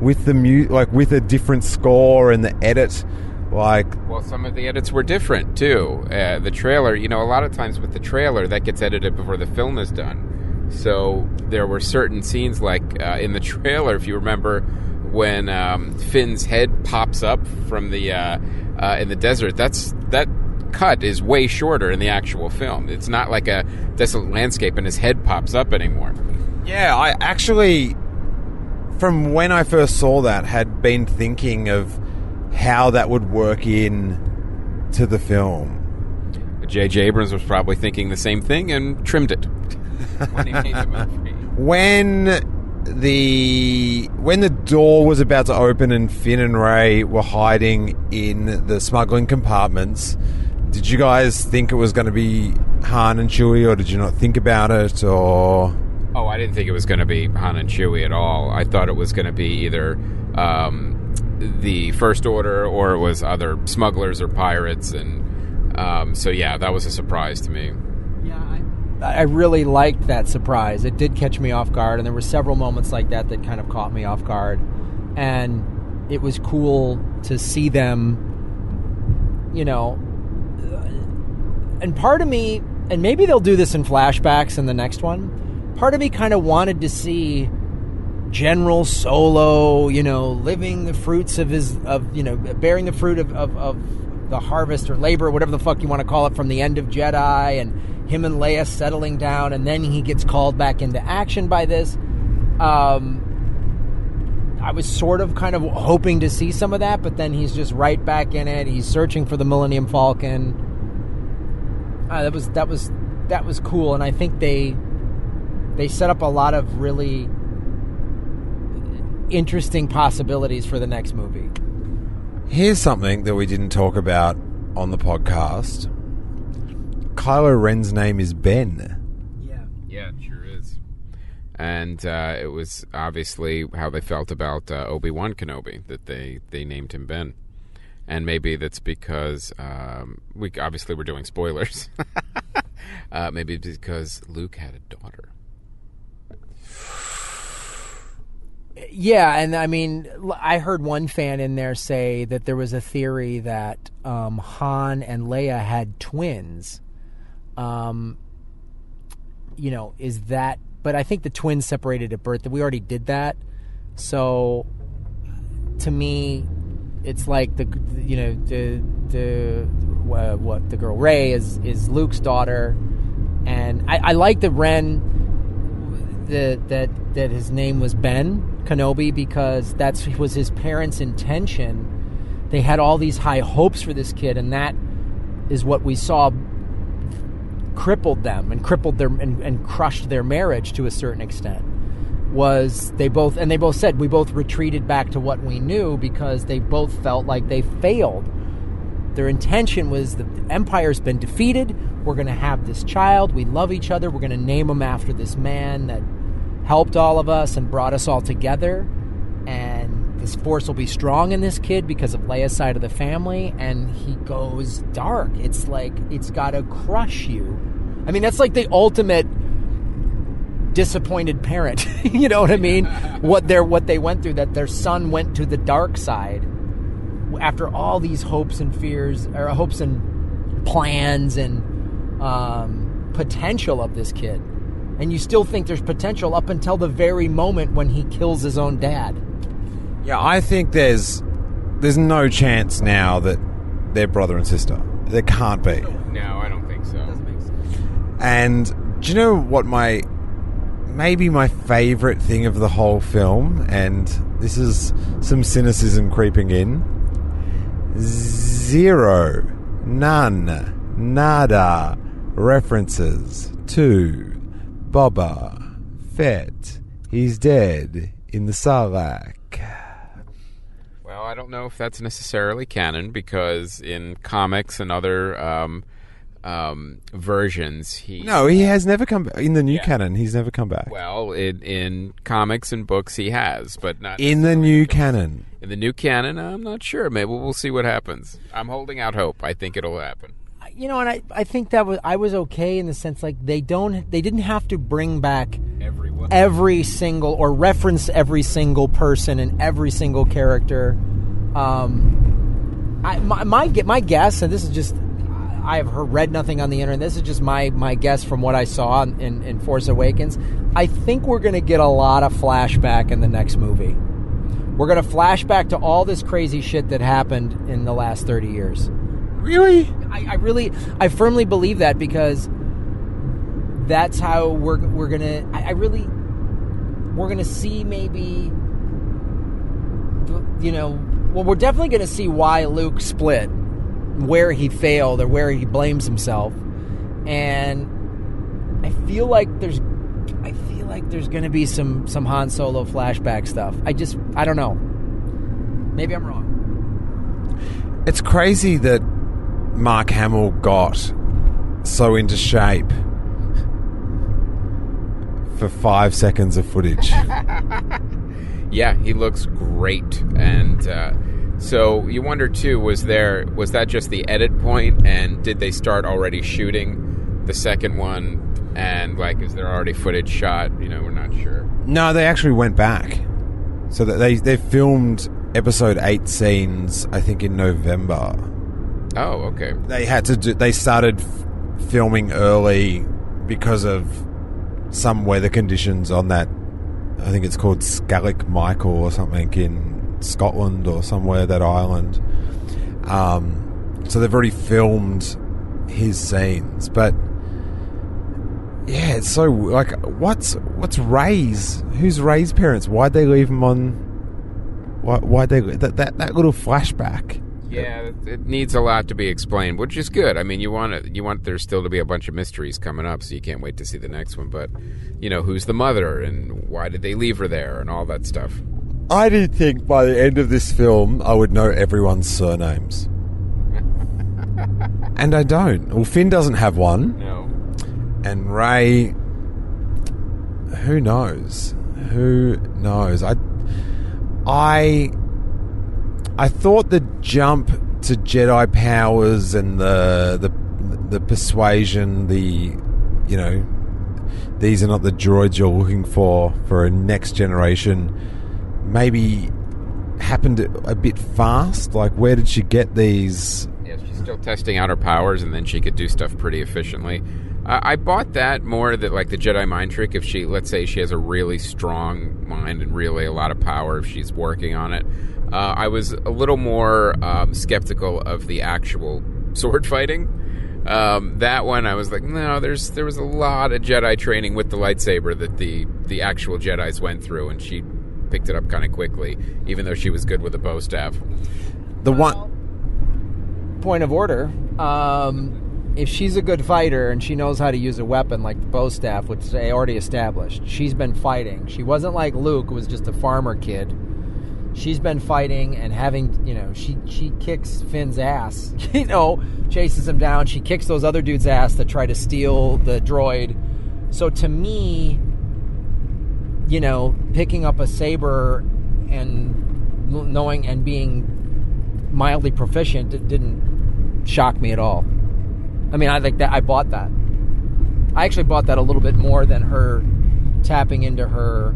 with the mu- like with a different score and the edit like
Well, some of the edits were different too. Uh, the trailer, you know, a lot of times with the trailer that gets edited before the film is done. So there were certain scenes, like uh, in the trailer, if you remember, when um, Finn's head pops up from the uh, uh, in the desert. That's that cut is way shorter in the actual film. It's not like a desolate landscape and his head pops up anymore.
yeah I actually from when I first saw that had been thinking of how that would work in to the film
J.J. Abrams was probably thinking the same thing and trimmed it when the
when the when the door was about to open and Finn and Rey were hiding in the smuggling compartments, did you guys think it was going to be Han and Chewie, or did you not think about it, or
Oh, I didn't think it was going to be Han and Chewie at all. I thought it was going to be either um, the First Order or it was other smugglers or pirates, and um, so yeah, that was a surprise to me.
Yeah, I, I really liked that surprise. It did catch me off guard, and there were several moments like that that kind of caught me off guard. And it was cool to see them, you know. And part of me, and maybe they'll do this in flashbacks in the next one, part of me kind of wanted to see General Solo, you know, living the fruits of his, of, you know, bearing the fruit of, of, of the harvest or labor, whatever the fuck you want to call it, from the end of Jedi, and him and Leia settling down, and then he gets called back into action by this. Um, I was sort of kind of hoping to see some of that, but then he's just right back in it. He's searching for the Millennium Falcon. Uh, that was that was that was cool, and I think they they set up a lot of really interesting possibilities for the next movie.
Here's something that we didn't talk about on the podcast. Kylo Ren's name is Ben.
Yeah, it sure is. And uh, it was obviously how they felt about uh, Obi Wan Kenobi that they they named him Ben, and maybe that's because um, we obviously we're doing spoilers. uh, maybe because Luke had a daughter.
Yeah, and I mean, I heard one fan in there say that there was a theory that um, Han and Leia had twins. Um, you know, is that? But I think the twins separated at birth. That we already did that. So, to me, it's like the you know the the uh, what the girl Rey is is Luke's daughter, and I, I like the Ren that that that his name was Ben Kenobi because that's was his parents' intention. They had all these high hopes for this kid, and that is what we saw crippled them and crippled their and, and crushed their marriage to a certain extent. Was they both and they both said we both retreated back to what we knew because they both felt like they failed. Their intention was the empire's been defeated. We're going to have this child. We love each other. We're going to name him after this man that helped all of us and brought us all together. And this force will be strong in this kid because of Leia's side of the family. And he goes dark. It's like it's got to crush you. I mean, that's like the ultimate disappointed parent. you know what I mean? What they what they went through that their son went to the dark side after all these hopes and fears or hopes and plans and um, potential of this kid. And you still think there's potential up until the very moment when he kills his own dad.
Yeah, I think there's there's no chance now that they're brother and sister. There can't be.
No, I don't think so.
And do you know what my maybe my favorite thing of the whole film and this is some cynicism creeping in zero none nada references to Boba Fett. He's dead in the Sarlacc.
Well, I don't know if that's necessarily canon because in comics and other um, um, versions, he
No, he has never come in the new canon. He's never come back.
well in, in comics and books he has, but not
In the new canon.
in the new canon. I'm not sure. Maybe we'll see what happens. I'm holding out hope. I think it'll happen.
You know, and I, I think that was I was okay in the sense like they don't they didn't have to bring back
Everyone.
every single or reference every single person and every single character. Um, I, my my my guess, and this is just I have heard, read nothing on the internet. This is just my my guess from what I saw in, in, in Force Awakens. I think we're going to get a lot of flashback in the next movie. We're going to flashback to all this crazy shit that happened in the last thirty years.
Really?
I, I really, I firmly believe that because that's how we're we're gonna. I, I really, we're gonna see maybe, you know, well, we're definitely gonna see why Luke split, where he failed or where he blames himself, and I feel like there's, I feel like there's gonna be some some Han Solo flashback stuff. I just, I don't know. Maybe I'm wrong.
It's crazy that Mark Hamill got so into shape for five seconds of footage.
Yeah, he looks great, and uh, so you wonder too: was there was that just the edit point, and did they start already shooting the second one? And like, is there already footage shot? You know, we're not sure.
No, they actually went back. So that they they filmed episode eight scenes, I think, in November.
Oh, okay.
They had to do. They started f- filming early because of some weather conditions on that. I think it's called Skellig Michael or something in Scotland or somewhere that island. Um, so they've already filmed his scenes, but yeah, it's so like what's what's Rey's? Who's Rey's parents? Why'd they leave him on? Why why'd they that that, that little flashback?
Yeah, it- needs a lot to be explained, which is good. I mean, you want it, you want there still to be a bunch of mysteries coming up, so you can't wait to see the next one. But you know, who's the mother and why did they leave her there and all that stuff.
I didn't think by the end of this film I would know everyone's surnames. and I don't. Well, Finn doesn't have one.
No.
And Rey. Who knows? Who knows? I. I. I thought the jump to Jedi powers and the the the persuasion, the you know, these are not the droids you're looking for for a next generation. Maybe happened a bit fast. Like, where did she get these?
Yeah, she's still testing out her powers, and then she could do stuff pretty efficiently. I I bought that more that like the Jedi mind trick. If she, let's say, she has a really strong mind and really a lot of power, if she's working on it. Uh, I was a little more um, skeptical of the actual sword fighting. Um, that one, I was like, no, there's there was a lot of Jedi training with the lightsaber that the the actual Jedi's went through, and she picked it up kind of quickly, even though she was good with a bow staff.
The one
point of order. Um, if she's a good fighter and she knows how to use a weapon like the bow staff, which they already established, she's been fighting. She wasn't like Luke, who was just a farmer kid. She's been fighting and having, you know, she she kicks Finn's ass. You know, chases him down. She kicks those other dudes' ass that try to steal the droid. So to me, you know, picking up a saber and knowing and being mildly proficient it didn't shock me at all. I mean, I like that. I bought that. I actually bought that a little bit more than her tapping into her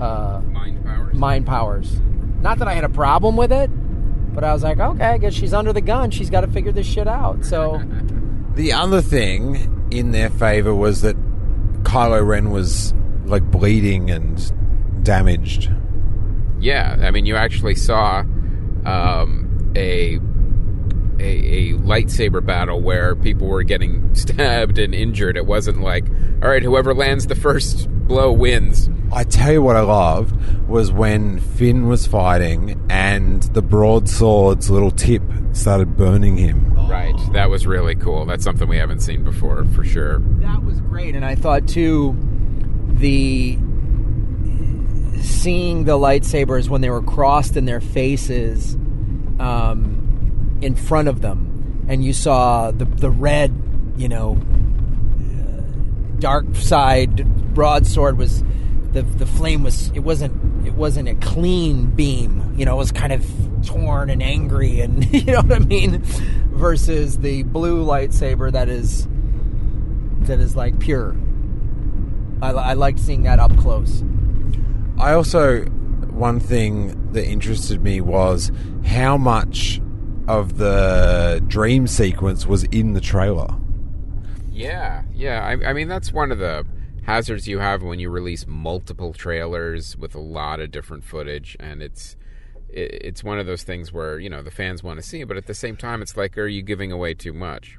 uh,
mind powers.
Mind powers. Not that I had a problem with it, but I was like, okay, I guess she's under the gun. She's got to figure this shit out. So
The other thing in their favor was that Kylo Ren was like bleeding and damaged.
Yeah, I mean, you actually saw um, a, a a lightsaber battle where people were getting stabbed and injured. It wasn't like, all right, whoever lands the first blow wins.
I tell you what I loved was when Finn was fighting and the broadsword's little tip started burning him.
Right, that was really cool. That's something we haven't seen before, for sure.
that was great. And I thought too, the seeing the lightsabers when they were crossed in their faces um, in front of them, and you saw the the red, you know, dark side broadsword was the the flame was it wasn't it wasn't a clean beam you know it was kind of torn and angry and you know what I mean? Versus the blue lightsaber that is that is like pure I, I liked seeing that up close
I also one thing that interested me was how much of the dream sequence was in the trailer.
Yeah, yeah. I, I mean, that's one of the hazards you have when you release multiple trailers with a lot of different footage, and it's it, it's one of those things where you know the fans want to see, but at the same time, it's like, are you giving away too much?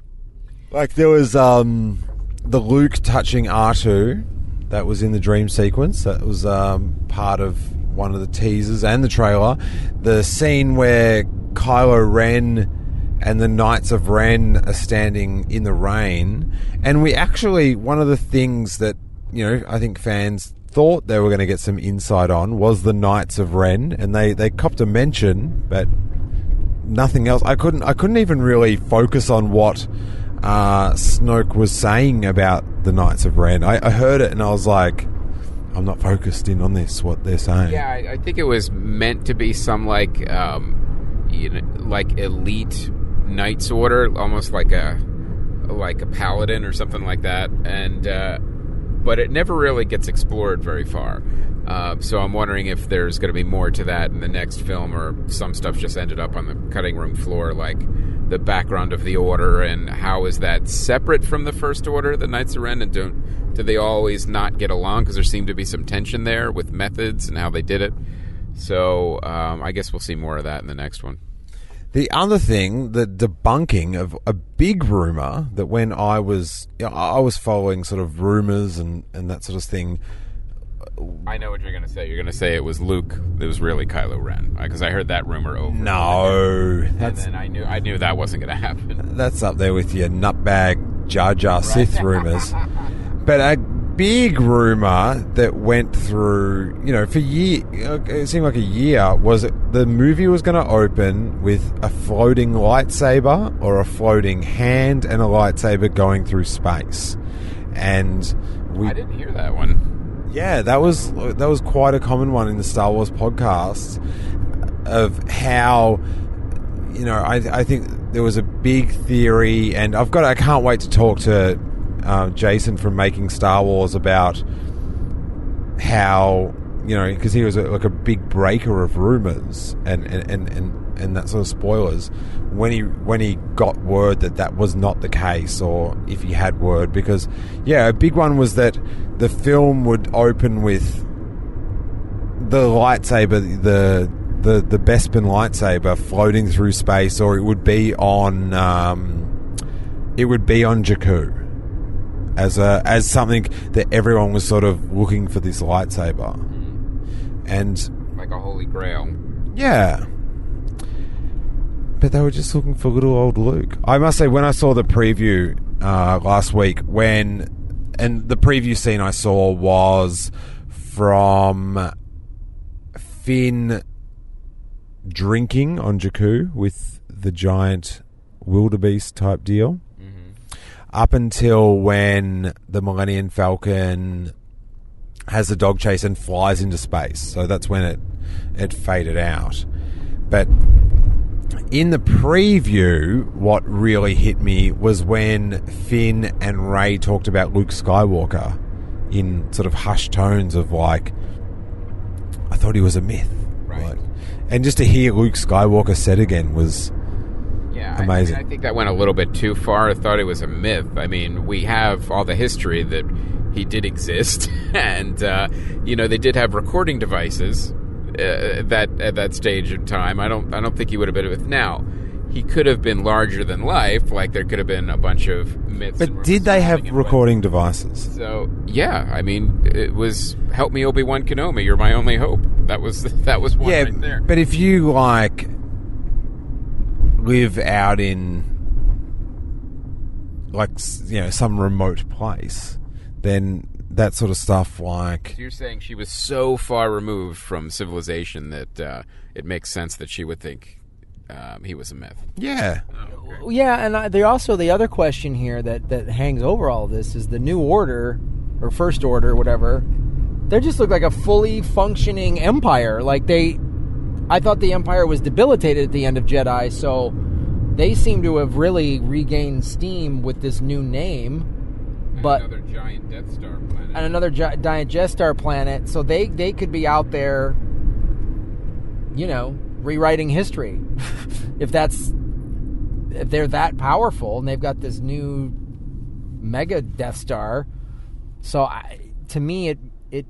Like there was um, the Luke touching R2 that was in the dream sequence. That was um, part of one of the teasers and the trailer. The scene where Kylo Ren and the Knights of Ren are standing in the rain, and we actually one of the things that you know I think fans thought they were going to get some insight on was the Knights of Ren, and they they copped a mention, but nothing else. I couldn't I couldn't even really focus on what uh, Snoke was saying about the Knights of Ren. I, I heard it and I was like, I'm not focused in on this. What they're saying.
Yeah, I, I think it was meant to be some like, um, you know, like elite Knights Order, almost like a like a paladin or something like that, and uh, but it never really gets explored very far. Uh, so I'm wondering if there's going to be more to that in the next film, or some stuff just ended up on the cutting room floor, like the background of the Order and how is that separate from the First Order, the Knights of Ren, and don't do they always not get along because there seemed to be some tension there with methods and how they did it. So um, I guess we'll see more of that in the next one.
The other thing, the debunking of a big rumor that when I was you know, I was following sort of rumors and, and that sort of thing.
I know what you're going to say. You're going to say it was Luke. It was really Kylo Ren because I heard that rumor over.
No,
and
that's
then I knew I knew that wasn't going to happen.
that's up there with your nutbag Jar Jar Sith rumors. But a big rumor that went through, you know, for year, it seemed like a year, was the movie was going to open with a floating lightsaber or a floating hand and a lightsaber going through space. And we
I didn't hear that one.
Yeah, that was that was quite a common one in the Star Wars podcast of how you know I, I think there was a big theory, and I've got I can't wait to talk to uh, Jason from Making Star Wars about how you know because he was a, like a big breaker of rumors and and, and and and that sort of spoilers when he when he got word that that was not the case or if he had word because yeah a big one was that the film would open with the lightsaber the the the Bespin lightsaber floating through space or it would be on um, it would be on Jakku as a as something that everyone was sort of looking for this lightsaber and
Like a holy grail.
yeah. But they were just looking for little old Luke. I must say, when I saw the preview uh, last week, when and the preview scene I saw was from Finn drinking on Jakku with the giant wildebeest type deal. Up until when the Millennium Falcon has a dog chase and flies into space. So that's when it it faded out. But in the preview, what really hit me was when Finn and Rey talked about Luke Skywalker in sort of hushed tones of like, I thought he was a myth. Right. and just to hear Luke Skywalker said again was
Yeah, I-
amazing.
I, mean, I think that went a little bit too far. I thought it was a myth. I mean, we have all the history that he did exist, and uh, you know they did have recording devices uh, that at that stage of time. I don't. I don't think he would have been with now. He could have been larger than life. Like there could have been a bunch of myths.
but did they have recording devices?
So yeah, I mean, it was "Help me, Obi Wan Kenobi. You're my only hope." That was that was one
yeah,
right there.
but if you like live out in like you know some remote place, then that sort of stuff like
So you're saying she was so far removed from civilization that uh, it makes sense that she would think um, he was a myth.
yeah.
Yeah, and I, they also the other question here that that hangs over all of this is the new order or first order, whatever. They just look like a fully functioning empire. Like they, I thought the empire was debilitated at the end of Jedi, so they seem to have really regained steam with this new name. But
another giant Death Star planet.
and another gi- giant Jet Star planet, so they they could be out there, you know, rewriting history. if that's if they're that powerful and they've got this new mega Death Star, so I, to me it it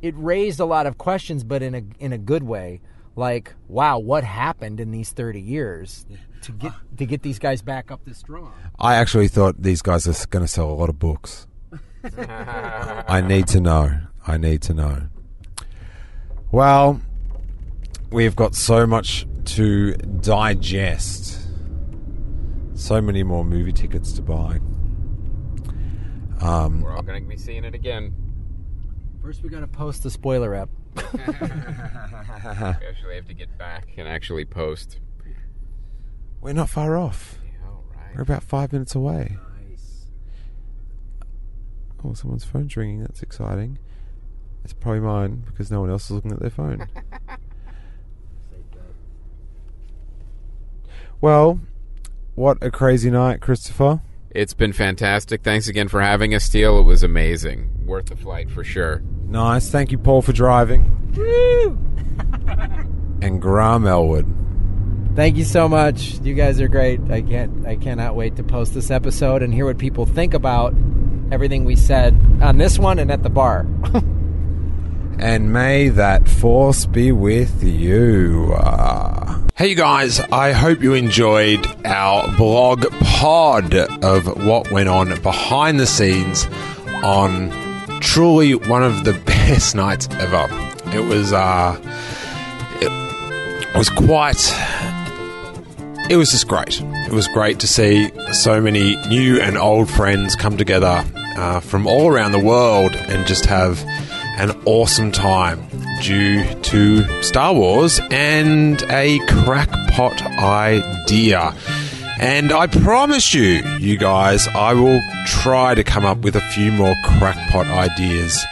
it raised a lot of questions, but in a in a good way. Like, wow, what happened in these thirty years to get to get these guys back up this strong?
I actually thought these guys are going to sell a lot of books. I need to know. I need to know. Well, we've got so much to digest. So many more movie tickets to buy. Um,
We're all going to be seeing it again.
First, we got to post the spoiler app.
we actually have to get back and actually post.
We're not far off.
All right.
We're about five minutes away. Oh, someone's phone's ringing. That's exciting. It's probably mine because no one else is looking at their phone. well, what a crazy night, Christopher.
It's been fantastic. Thanks again for having us, Steele. It was amazing. Worth the flight for sure.
Nice. Thank you, Paul, for driving. and Graham Elwood.
Thank you so much. You guys are great. I can't I cannot wait to post this episode and hear what people think about everything we said on this one and at the bar.
and may that force be with you. Uh, hey, guys, I hope you enjoyed our blog pod of what went on behind the scenes on truly one of the best nights ever. It was, uh, it was quite. It was just great. It was great to see so many new and old friends come together uh, from all around the world and just have an awesome time due to Star Wars and a crackpot idea. And I promise you, you guys, I will try to come up with a few more crackpot ideas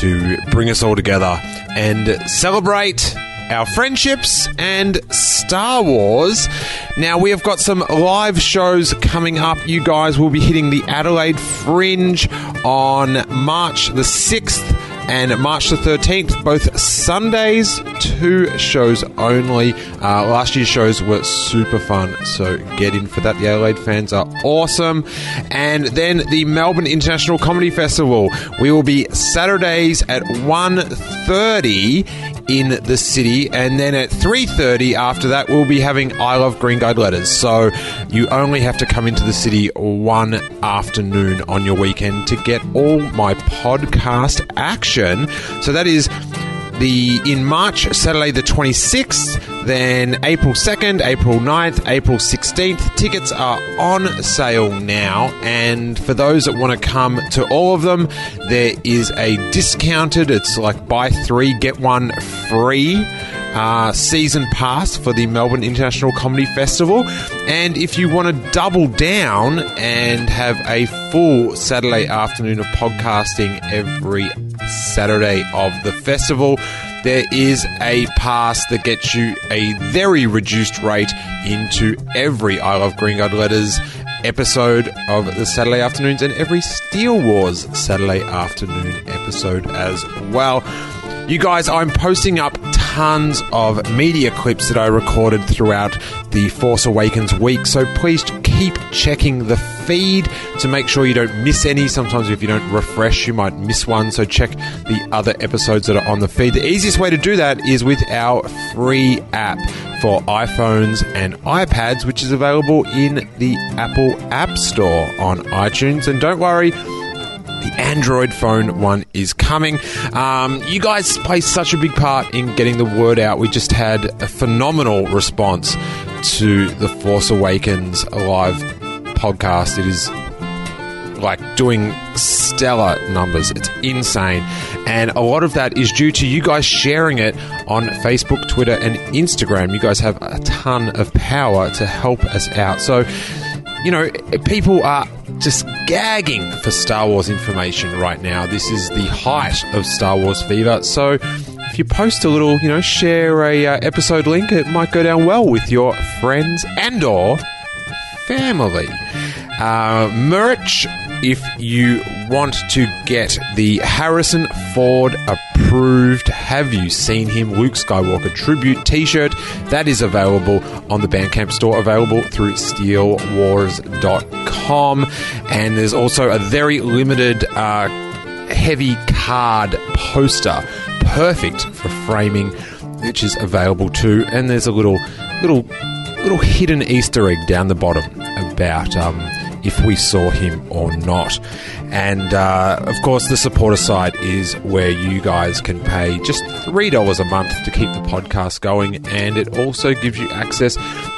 to bring us all together and celebrate our friendships and Star Wars. Now, we have got some live shows coming up. You guys will be hitting the Adelaide Fringe on March the 6th and March the 13th, both Sundays, two shows only. Uh, last year's shows were super fun, so get in for that. The Adelaide fans are awesome. And then the Melbourne International Comedy Festival. We will be Saturdays at 1.30 in the city. And then at 3.30 after that we'll be having i love green guide letters. So you only have to come into the city one afternoon on your weekend to get all my podcast action. So that is the in March, Saturday the 26th, then April 2nd, April 9th, April 16th. Tickets are on sale now, and for those that want to come to all of them, there is a discounted, it's like buy three, get one free. Uh, season pass for the Melbourne International Comedy Festival. And if you want to double down and have a full Saturday afternoon of podcasting every Saturday of the festival, there is a pass that gets you a very reduced rate into every I Love Green Guide Letters episode of the Saturday afternoons and every Steele Wars Saturday afternoon episode as well. You guys, I'm posting up tons of media clips that I recorded throughout the Force Awakens week, so please keep checking the feed to make sure you don't miss any. Sometimes, if you don't refresh, you might miss one, so check the other episodes that are on the feed. The easiest way to do that is with our free app for iPhones and iPads, which is available in the Apple App Store on iTunes. And don't worry, the Android phone one is coming. Um, you guys play such a big part in getting the word out. We just had a phenomenal response to the Force Awakens live podcast. It is like doing stellar numbers. It's insane. And a lot of that is due to you guys sharing it on Facebook, Twitter, and Instagram. You guys have a ton of power to help us out. So, you know, people are just gagging for Star Wars information right now. This is the height of Star Wars fever. So, if you post a little, you know, share a uh, episode link, it might go down well with your friends and or family. Uh, merch, if you want to get the Harrison Ford approved Have You Seen Him Luke Skywalker tribute t shirt, that is available on the Bandcamp store, available through steelewars.com. And there's also a very limited uh, heavy card poster, perfect for framing, which is available too. And there's a little, little, little hidden Easter egg down the bottom about um, if we saw him or not. And uh, of course, the supporter side is where you guys can pay just $3 a month to keep the podcast going. And it also gives you access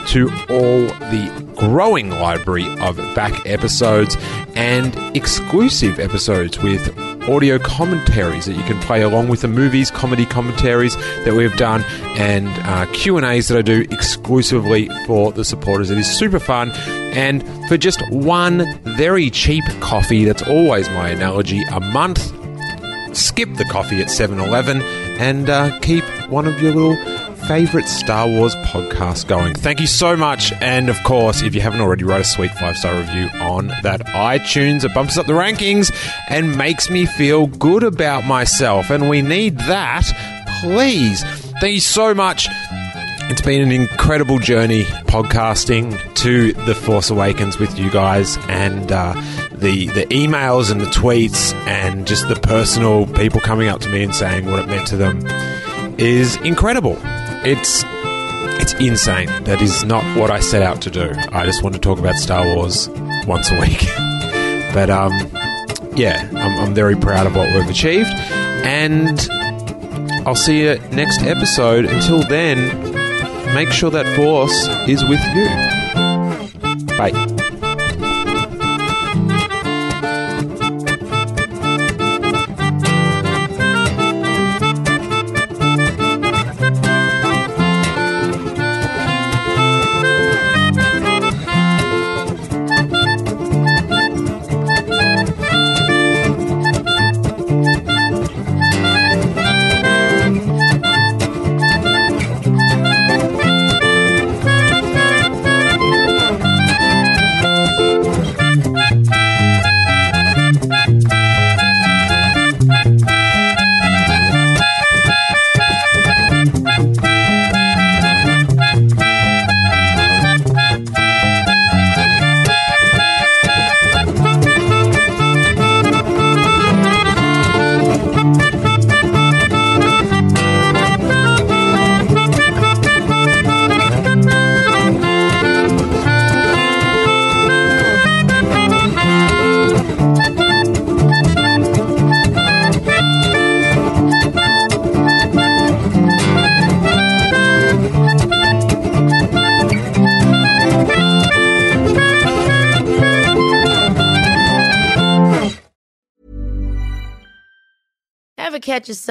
to all the growing library of back episodes and exclusive episodes with audio commentaries that you can play along with the movies, comedy commentaries that we've done, and uh, Q and A's that I do exclusively for the supporters. It is super fun, and for just one very cheap coffee, that's always my analogy, a month skip the coffee at 7 Eleven and uh, keep one of your little favorite Star Wars podcast going. Thank you so much. And of course, if you haven't already, write a sweet five star review on that iTunes. It bumps up the rankings and makes me feel good about myself. And we need that, please. Thank you so much. It's been an incredible journey podcasting to The Force Awakens with you guys and uh, the, the emails and the tweets and just the personal people coming up to me and saying what it meant to them is incredible. It's it's insane. That is not what I set out to do. I just want to talk about Star Wars once a week. but um, yeah, I'm, I'm very proud of what we've achieved, and I'll see you next episode. Until then, make sure that force is with you. Bye.